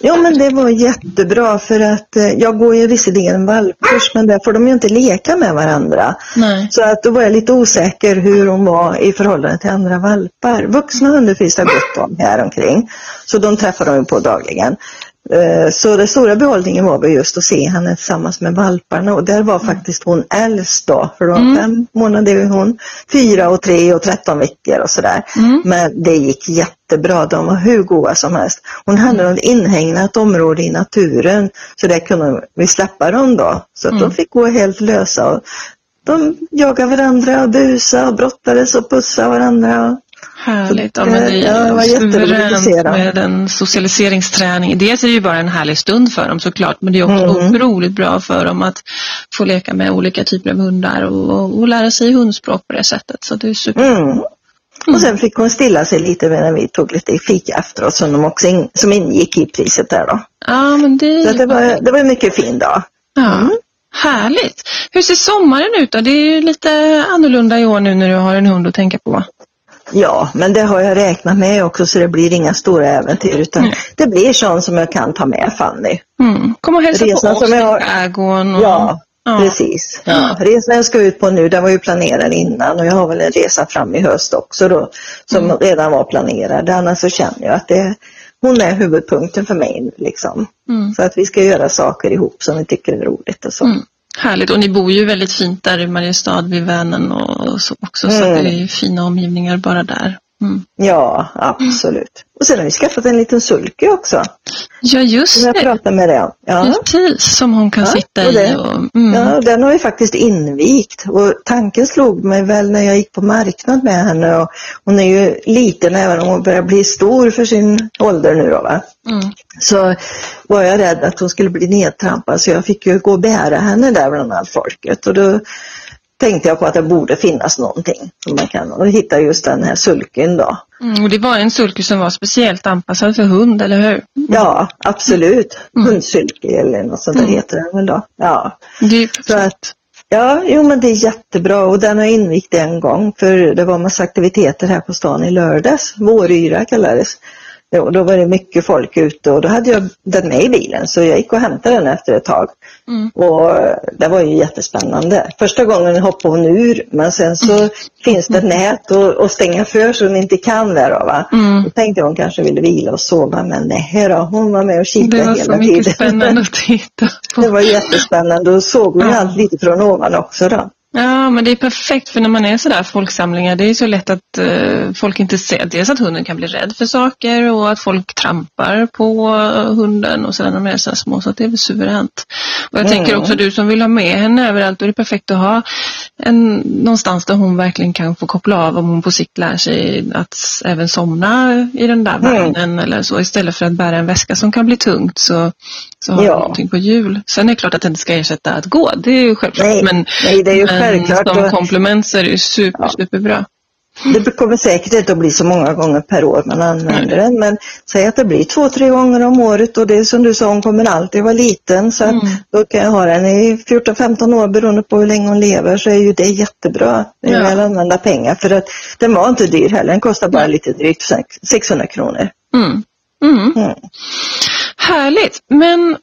jo, men det var jättebra för att eh, jag går ju visserligen en valpkurs men där får de ju inte leka med varandra. Nej. Så att då var jag lite osäker hur hon var i förhållande till andra valpar. Vuxna hundar finns det gott om här omkring. Så de träffar de ju på dagligen. Eh, Så den stora behållningen var väl just att se henne tillsammans med valparna och där var faktiskt hon äldst då. För då Mm. fem månader är hon, fyra och tre och tretton veckor och sådär. Mm. Men det gick jättebra, de var hur goda som helst. Hon hade något inhägnat område i naturen så där kunde vi släppa dem då. Så att Mm. de fick gå helt lösa. Och de jagade varandra och busade och brottades och pussade varandra. Härligt. Ja, men det ja, är var suveränt med en socialiseringsträning. Dels är det ju bara en härlig stund för dem såklart, men det är också Mm. otroligt bra för dem att få leka med olika typer av hundar och, och, och lära sig hundspråk på det sättet. Så det är super. Mm. Och sen fick hon stilla sig lite när vi tog lite fika efteråt som, de också in, som ingick i priset där då. Ja, men det Så det, var, det var en mycket fin dag. Ja. Mm. Härligt! Hur ser sommaren ut då? Det är ju lite annorlunda i år nu när du har en hund att tänka på. Ja, men det har jag räknat med också så det blir inga stora äventyr utan Mm. det blir sånt som jag kan ta med Fanny. Mm. Kom och hälsa Resan på oss som i jag har- skärgården. Och... Ja, Ja. precis. Ja. Resan jag ska ut på nu den var ju planerad innan och jag har väl en resa fram i höst också då som Mm. redan var planerad. Annars så känner jag att det, hon är huvudpunkten för mig liksom. Mm. Så att vi ska göra saker ihop som vi tycker är roligt och så. Härligt. Och ni bor ju väldigt fint där i Mariestad vid Vänern och så också. Så Mm. att det är ju fina omgivningar bara där. Mm. Ja, absolut. Och sen har vi skaffat en liten sulky också. Ja, just Som jag det. pratade med dig om. Ja. Precis, som hon kan Ja, sitta och i. Och, mm. Ja, den har vi faktiskt invigt och tanken slog mig väl när jag gick på marknad med henne och hon är ju liten även om hon börjar bli stor för sin ålder nu då va. Mm. Så var jag rädd att hon skulle bli nedtrampad så jag fick ju gå och bära henne där bland allt folket och då tänkte jag på att det borde finnas någonting som man kan och hittade just den här sulken då. Mm. Och det var en sulky som var speciellt anpassad för hund, eller hur? Ja, absolut. Hundsylke eller något sånt där Mm. heter den väl då. Ja. Det Så att, ja, jo men det är jättebra och den har invigt en gång för det var massa aktiviteter här på stan i lördags. Våryra kallades. Jo, då var det mycket folk ute och då hade jag den med i bilen så jag gick och hämtade den efter ett tag. Mm. Och det var ju jättespännande. Första gången hoppade hon ur men sen så finns det ett nät att att stänga för så hon inte kan där då, va. Mm. Då tänkte jag hon kanske ville vila och sova men nej då, hon var med och Det kikade var så hela mycket tiden. spännande att titta Det på. var jättespännande och såg hon Ja. allt lite från ovan också då. Ja, men det är perfekt för när man är sådär folksamlingar, det är så lätt att eh, folk inte ser. Dels att hunden kan bli rädd för saker och att folk trampar på eh, hunden och sådär när de är så små, så att det är väl suveränt. Och jag Mm. tänker också du som vill ha med henne överallt, då är det perfekt att ha en, någonstans där hon verkligen kan få koppla av om hon på sikt lär sig att även somna i den där Mm. vagnen eller så. Istället för att bära en väska som kan bli tungt så, så har Ja. hon någonting på hjul. Sen är det klart att det inte ska ersätta att gå, det är ju självklart. Nej, men, nej, det är ju men självklart. som komplement så är det ju super, Ja. superbra. Det kommer säkert inte att bli så många gånger per år man använder den. Men säg att det blir två, tre gånger om året och det är som du sa, hon kommer alltid vara liten. Så Mm. då kan jag ha den i 14-15 år beroende på hur länge hon lever så är ju det jättebra. Det är Ja. väl använda pengar för att den var inte dyr heller. Den kostar bara lite drygt 600 kronor. Mm. Mm. Mm. Härligt, men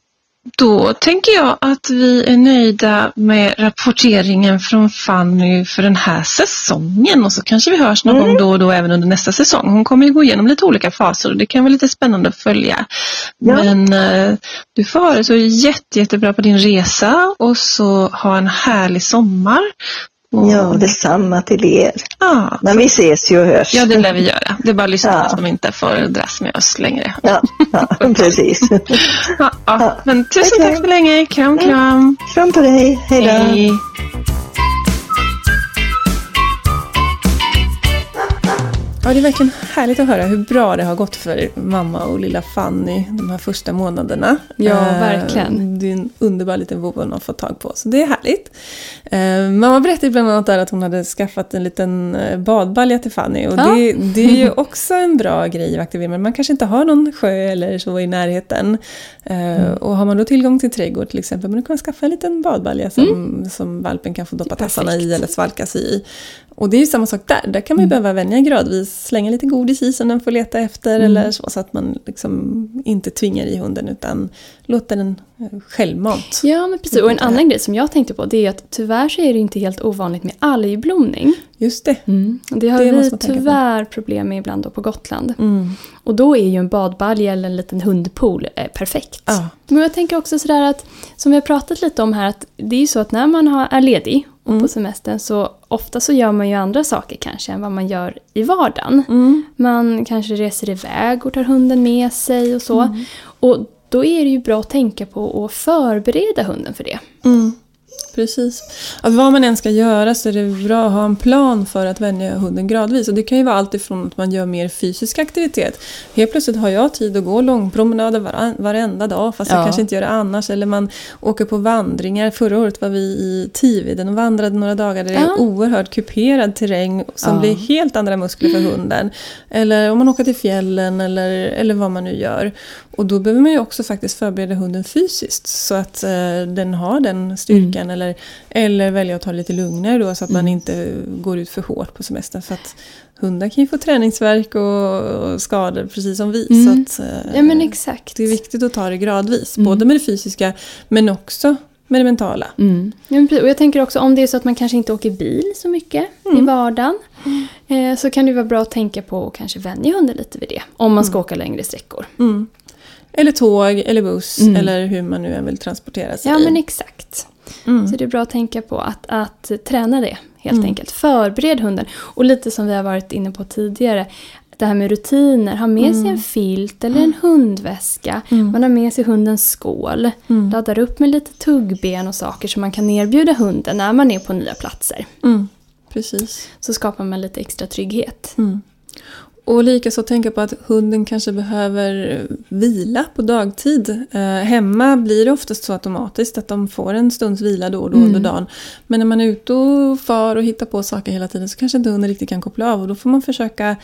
då tänker jag att vi är nöjda med rapporteringen från Fanny för den här säsongen och så kanske vi hörs någon Mm. gång då och då även under nästa säsong. Hon kommer ju gå igenom lite olika faser och det kan vara lite spännande att följa. Ja. Men eh, du får ha det så jätte, jättebra på din resa och så ha en härlig sommar. Ja, detsamma till er. ja, Men vi ses ju och hörs. ja, det lär vi göra. Det är bara lyssnarna Ja. som inte får dras med oss längre. Ja, ja precis. Ja. Men tusen Okej. tack så länge. Kram, kram. Kram på dig. Hej då. Ja, det är verkligen härligt att höra hur bra det har gått för mamma och lilla Fanny de här första månaderna. Ja, Eh, verkligen. Det är en underbar liten vovve hon har fått tag på, så det är härligt. Eh, Mamma berättade bland annat där att hon hade skaffat en liten eh, badbalja till Fanny och Ja. det, det är ju också en bra grej att aktivera, men man kanske inte har någon sjö eller så i närheten. Eh, Och har man då tillgång till trädgård till exempel, men då kan man skaffa en liten badbalja som, som valpen kan få doppa tassarna i eller svalka sig i. Och det är ju samma sak där, där kan man ju behöva vänja gradvis, slänga lite godis i som den får leta efter eller så, så att man liksom inte tvingar i hunden utan låter den eh, självmant. Ja, men precis. Och en annan grej som jag tänkte på det är att tyvärr så är det inte helt ovanligt med algblomning. Just det. Det har Det vi på. tyvärr problem med ibland då på Gotland. Mm. Och då är ju en badbalja eller en liten hundpool eh, perfekt. Ja. Men jag tänker också sådär att, som vi har pratat lite om här, att det är ju så att när man har, är ledig och Mm. på semestern så ofta så gör man ju andra saker kanske än vad man gör i vardagen. Mm. Man kanske reser iväg och tar hunden med sig och så. Mm. Och då är det ju bra att tänka på att förbereda hunden för det. Mm. Precis. Att vad man än ska göra så är det bra att ha en plan för att vänja hunden gradvis. Och det kan ju vara allt ifrån att man gör mer fysisk aktivitet. Helt plötsligt har jag tid att gå långpromenader var, varenda dag fast jag Ja. kanske inte gör det annars. Eller man åker på vandringar. Förra året var vi i Tiveden och vandrade några dagar där det Ja. är oerhört kuperad terräng som Ja. blir helt andra muskler för hunden. Eller om man åker till fjällen eller, eller vad man nu gör. Och då behöver man ju också faktiskt förbereda hunden fysiskt så att eh, den har den styrkan Mm. eller, eller välja att ta det lite lugnare då så att man inte går ut för hårt på semestern. För att hundar kan ju få träningsverk och, och skador precis som vi. Mm. Så att, eh, Ja men exakt. det är viktigt att ta det gradvis, Mm. både med det fysiska men också med det mentala. Mm. Och jag tänker också om det är så att man kanske inte åker bil så mycket i Mm. vardagen. Eh, så kan det vara bra att tänka på att kanske vänja hunden lite vid det. Om man ska åka längre sträckor. Mm. Eller tåg eller buss Mm. eller hur man nu än vill transportera sig. Ja men exakt. Mm. Så det är bra att tänka på att, att träna det helt Mm. enkelt. Förbered hunden. Och lite som vi har varit inne på tidigare. Det här med rutiner. Ha med sig en filt eller en hundväska. Mm. Man har med sig hundens skål. Mm. Laddar upp med lite tuggben och saker som man kan erbjuda hunden när man är på nya platser. Mm. Precis. Så skapar man lite extra trygghet. Mm. Och likaså tänka på att hunden kanske behöver vila på dagtid. Eh, hemma blir det oftast så automatiskt att de får en stunds vila då och då Mm. under dagen. Men när man är ute och far och hittar på saker hela tiden så kanske inte hunden riktigt kan koppla av och då får man försöka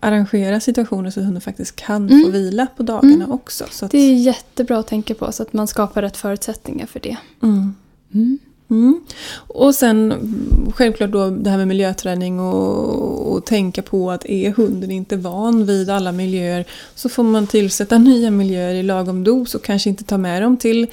arrangera situationer så att hunden faktiskt kan få Mm. vila på dagarna Mm. också. Så att, Det är jättebra att tänka på så att man skapar rätt förutsättningar för det. Mm. Och sen självklart då det här med miljöträning och, och tänka på att är hunden inte van vid alla miljöer så får man tillsätta nya miljöer i lagom dos och kanske inte ta med dem till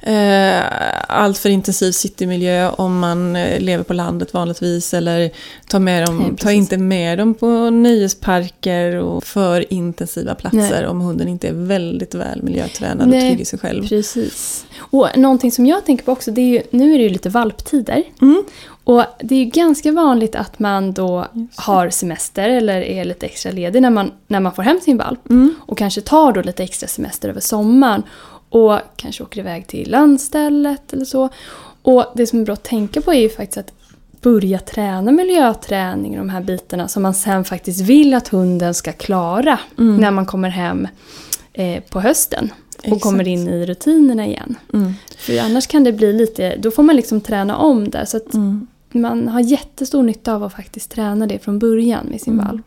eh, allt för intensiv citymiljö om man eh, lever på landet vanligtvis eller ta, med dem, Nej, ta inte med dem på nöjesparker och för intensiva platser Nej. om hunden inte är väldigt väl miljötränad och Nej, trygg i sig själv. Precis. Och någonting som jag tänker på också, det är ju, nu är det ju lite valptider. Mm. Och det är ganska vanligt att man då har semester eller är lite extra ledig när man, när man får hem sin valp. Mm. Och kanske tar då lite extra semester över sommaren. Och kanske åker iväg till landstället eller så. Och det som är bra att tänka på är ju faktiskt att börja träna miljöträning och de här bitarna som man sen faktiskt vill att hunden ska klara Mm. när man kommer hem eh, på hösten. Och Exakt. kommer in i rutinerna igen. Mm. För annars kan det bli lite, då får man liksom träna om där. Så att Mm. man har jättestor nytta av att faktiskt träna det från början med sin Mm. valp.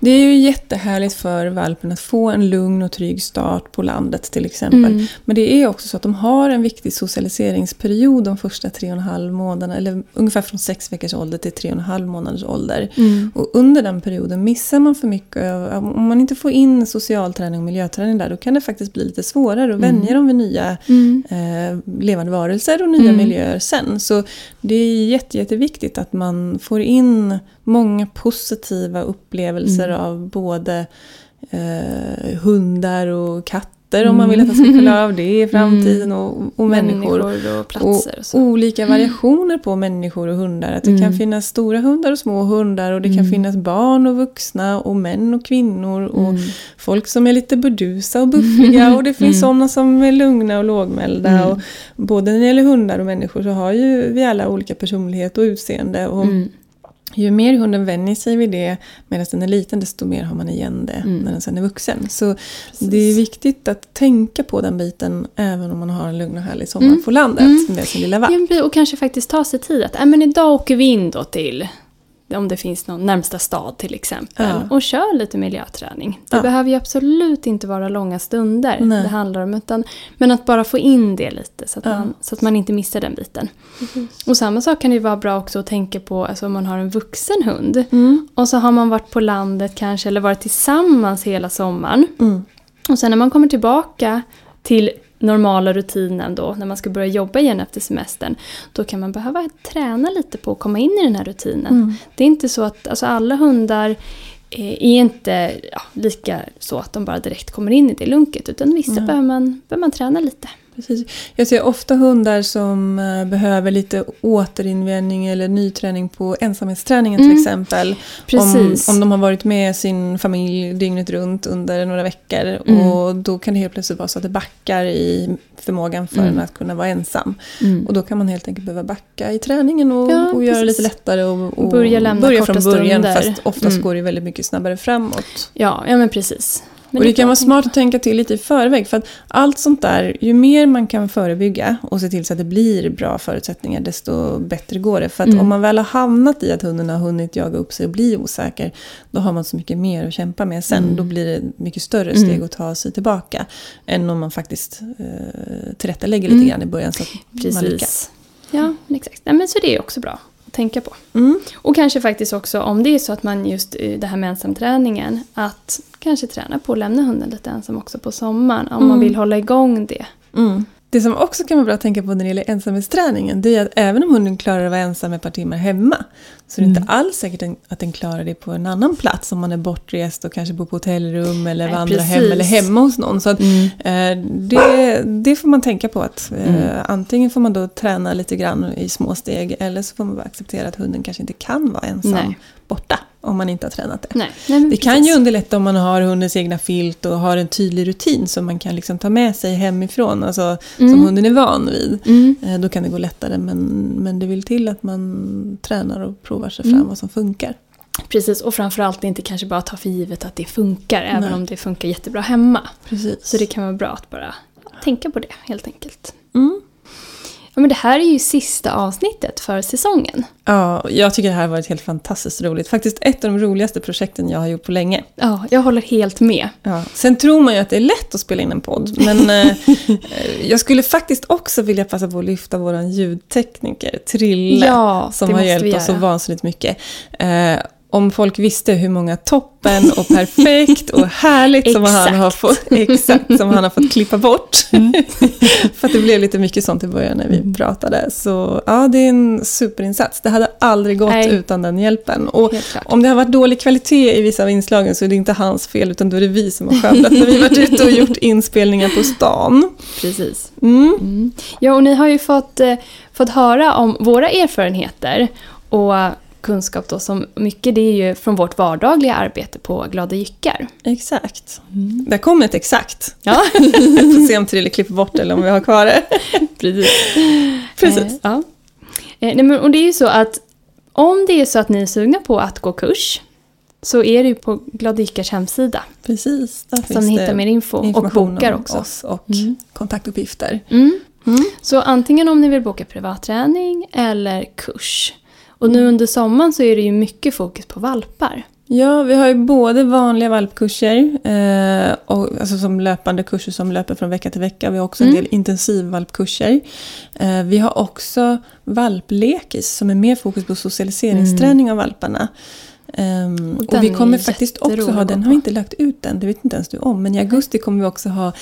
Det är ju jättehärligt för valpen att få en lugn och trygg start på landet till exempel. Mm. Men det är också så att de har en viktig socialiseringsperiod de första tre och en halv månaderna. Eller ungefär från sex veckors ålder till tre och en halv månaders ålder. Mm. Och under den perioden missar man för mycket. Om man inte får in socialträning och miljöträning där då kan det faktiskt bli lite svårare att vänja dem vid nya Mm. eh, levande varelser och nya Mm. miljöer sen. Så det är jätte, jätteviktigt att man får in många positiva upplevelser Mm. av både eh, hundar och katter om man vill att de ska klara av det i framtiden och, och människor. Mm. Människor och platser och så. olika variationer på människor och hundar. Att det kan Mm. finnas stora hundar och små hundar och det kan Mm. finnas barn och vuxna och män och kvinnor och Mm. folk som är lite burdusa och buffliga och det finns Mm. sådana som är lugna och lågmälda. Mm. Och både när det gäller hundar och människor så har ju vi alla olika personlighet och utseende. Och Mm. Ju mer hunden vänjer sig vid det medan den är liten desto mer har man igen det Mm. när den sen är vuxen. Så det är viktigt att tänka på den biten även om man har en lugn och härlig sommar Mm. på landet Mm. med sin lilla valp. Ja, Och kanske faktiskt ta sig tid att men idag åker vi in då till om det finns någon närmsta stad till exempel. Ja. Och kör lite miljöträning. Det Ja. behöver ju absolut inte vara långa stunder Nej. det handlar om. Utan, men att bara få in det lite så att, Ja. man, så att man inte missar den biten. Och samma sak kan det ju vara bra också att tänka på alltså om man har en vuxen hund. Mm. Och så har man varit på landet kanske eller varit tillsammans hela sommaren. Mm. Och sen när man kommer tillbaka till normala rutinen då, när man ska börja jobba igen efter semestern, då kan man behöva träna lite på att komma in i den här rutinen. Mm. Det är inte så att alltså alla hundar eh, är inte ja, lika så att de bara direkt kommer in i det lunket, utan vissa Nej. behöver, man, behöver man träna lite. Precis. Jag ser ofta hundar som eh, behöver lite återinvändning eller nyträning på ensamhetsträningen till Mm. exempel. Precis. Om, om de har varit med sin familj dygnet runt under några veckor. Mm. Och då kan det helt plötsligt vara så att det backar i förmågan för Mm. att kunna vara ensam. Mm. Och då kan man helt enkelt behöva backa i träningen och, Ja, och göra det lite lättare. Och, och Börja lämna börja från början stunder. fast oftast Mm. går det väldigt mycket snabbare framåt. Ja, ja, men precis. Men och det kan vara smart att tänka till lite i förväg. För att allt sånt där, ju mer man kan förebygga och se till så att det blir bra förutsättningar, desto bättre går det. För att Mm. om man väl har hamnat i att hunden har hunnit jaga upp sig och bli osäker, då har man så mycket mer att kämpa med sen. Mm. Då blir det mycket större steg att ta sig tillbaka. Än om man faktiskt eh, tillrättalägger lite Mm. grann i början så att man lyckas. Precis. Ja, exakt. Nej, men så det är också bra tänka på. Mm. Och kanske faktiskt också om det är så att man just i det här med ensamträningen, att kanske träna på att lämna hunden lite ensam också på sommaren om man Mm. vill hålla igång det. Mm. Det som också kan vara bra att tänka på när det gäller ensamhetsträningen det är att även om hunden klarar att vara ensam ett par timmar hemma så är det Mm. inte alls säkert att den klarar det på en annan plats om man är bortrest och kanske bor på hotellrum eller Nej, vandrar hem eller hemma hos någon. Så att, eh, det, det får man tänka på att eh, Mm. antingen får man då träna lite grann i små steg eller så får man bara acceptera att hunden kanske inte kan vara ensam Nej. Borta om man inte har tränat det. Nej, nej Det kan precis. ju underlätta om man har hundens egna filt och har en tydlig rutin som man kan liksom ta med sig hemifrån, alltså som Mm. hunden är van vid. Mm. Eh, Då kan det gå lättare men, men det vill till att man tränar och provar sig fram Mm. vad som funkar. Precis, och framförallt inte kanske bara ta för givet att det funkar, även Nej. om det funkar jättebra hemma. Precis. Så det kan vara bra att bara tänka på det helt enkelt. mm. Ja, men det här är ju sista avsnittet för säsongen. Ja, jag tycker det här har varit helt fantastiskt roligt. Faktiskt ett av de roligaste projekten jag har gjort på länge. Ja, jag håller helt med. Ja. Sen tror man ju att det är lätt att spela in en podd, men eh, eh, jag skulle faktiskt också vilja passa på att lyfta vår ljudtekniker, Trille. Ja, som har hjälpt oss så vansinnigt mycket. Eh, om folk visste hur många toppen och perfekt och härligt som han, har fått, exakt, som han har fått klippa bort. För att det blev lite mycket sånt i början när vi pratade. Så ja, det är en superinsats. Det hade aldrig gått Nej. utan den hjälpen. Och om det har varit dålig kvalitet i vissa av inslagen så är det inte hans fel utan då är det vi som har skövlat när vi varit ute och gjort inspelningar på stan. Precis. Mm. Mm. Ja, och ni har ju fått, eh, fått höra om våra erfarenheter och kunskap då som mycket det är ju från vårt vardagliga arbete på Glada Jyckar. Exakt. Där kommer ett exakt. Ja, får se om Trille klipper bort eller om vi har kvar det. precis. Precis. Eh, ja. Eh, nej, men, och det är ju så att om det är så att ni är sugna på att gå kurs så är det ju på Glada Jyckars hemsida Precis. Där som finns ni hittar mer info och bokar om också. oss och Mm. kontaktuppgifter. Mm. Mm. Så antingen om ni vill boka privatträning eller kurs. Och nu under sommaren så är det ju mycket fokus på valpar. Ja, vi har ju både vanliga valpkurser, eh, och, alltså som löpande kurser som löper från vecka till vecka. Vi har också en Mm. del intensivvalpkurser. Eh, vi har också valplekis som är mer fokus på socialiseringsträning av valparna. Ehm, Och och, vi kommer faktiskt också ha, den har vi inte lagt ut än, det vet inte ens du om. Men i augusti kommer vi också ha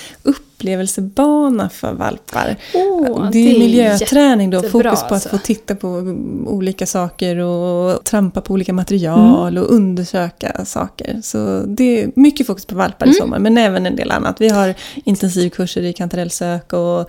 upplevelsebana för valpar. Åh, det är miljöträning då, fokus på att alltså. få titta på olika saker och trampa på olika material Mm. och undersöka saker. Så det är mycket fokus på valpar i Mm. sommar, men även en del annat. Vi har intensivkurser i kantarellsök och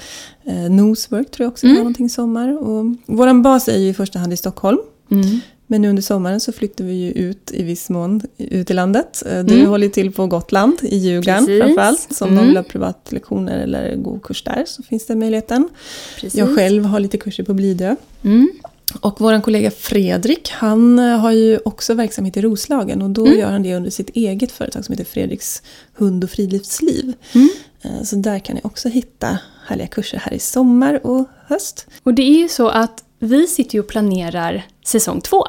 eh, nosework tror jag också Mm. har någonting i sommar. Och vår bas är ju i första hand i Stockholm. Mm. Men nu under sommaren så flyttar vi ju ut i viss mån ut i landet. Eh, Du Mm. håller till på Gotland, i Ljugarn Precis. framförallt. Så om Mm. någon vill ha privatlektioner eller gå kurs där så finns den möjligheten. Precis. Jag själv har lite kurser på Blidö. Mm. Och vår kollega Fredrik, han eh, har ju också verksamhet i Roslagen och då Mm. gör han det under sitt eget företag som heter Fredriks hund och friluftsliv. Mm. Eh, Så där kan ni också hitta härliga kurser här i sommar och höst. Och det är ju så att vi sitter ju och planerar säsong två.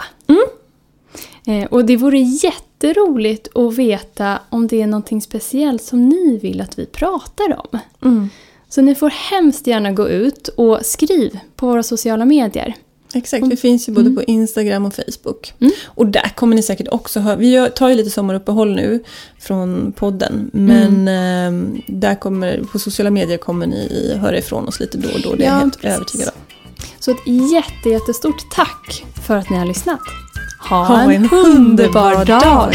Eh, och det vore jätteroligt att veta om det är någonting speciellt som ni vill att vi pratar om. Så ni får hemskt gärna gå ut och skriv på våra sociala medier. Exakt, vi finns ju både på Instagram och Facebook. Mm. Och där kommer ni säkert också höra, vi tar ju lite sommaruppehåll nu från podden. Men Mm. eh, där kommer, på sociala medier kommer ni höra ifrån oss lite då och då, det är Ja, jag helt precis. övertygad om. Så ett jätte, jättestort tack för att ni har lyssnat. Ha, Ha en, en underbar dag! dag.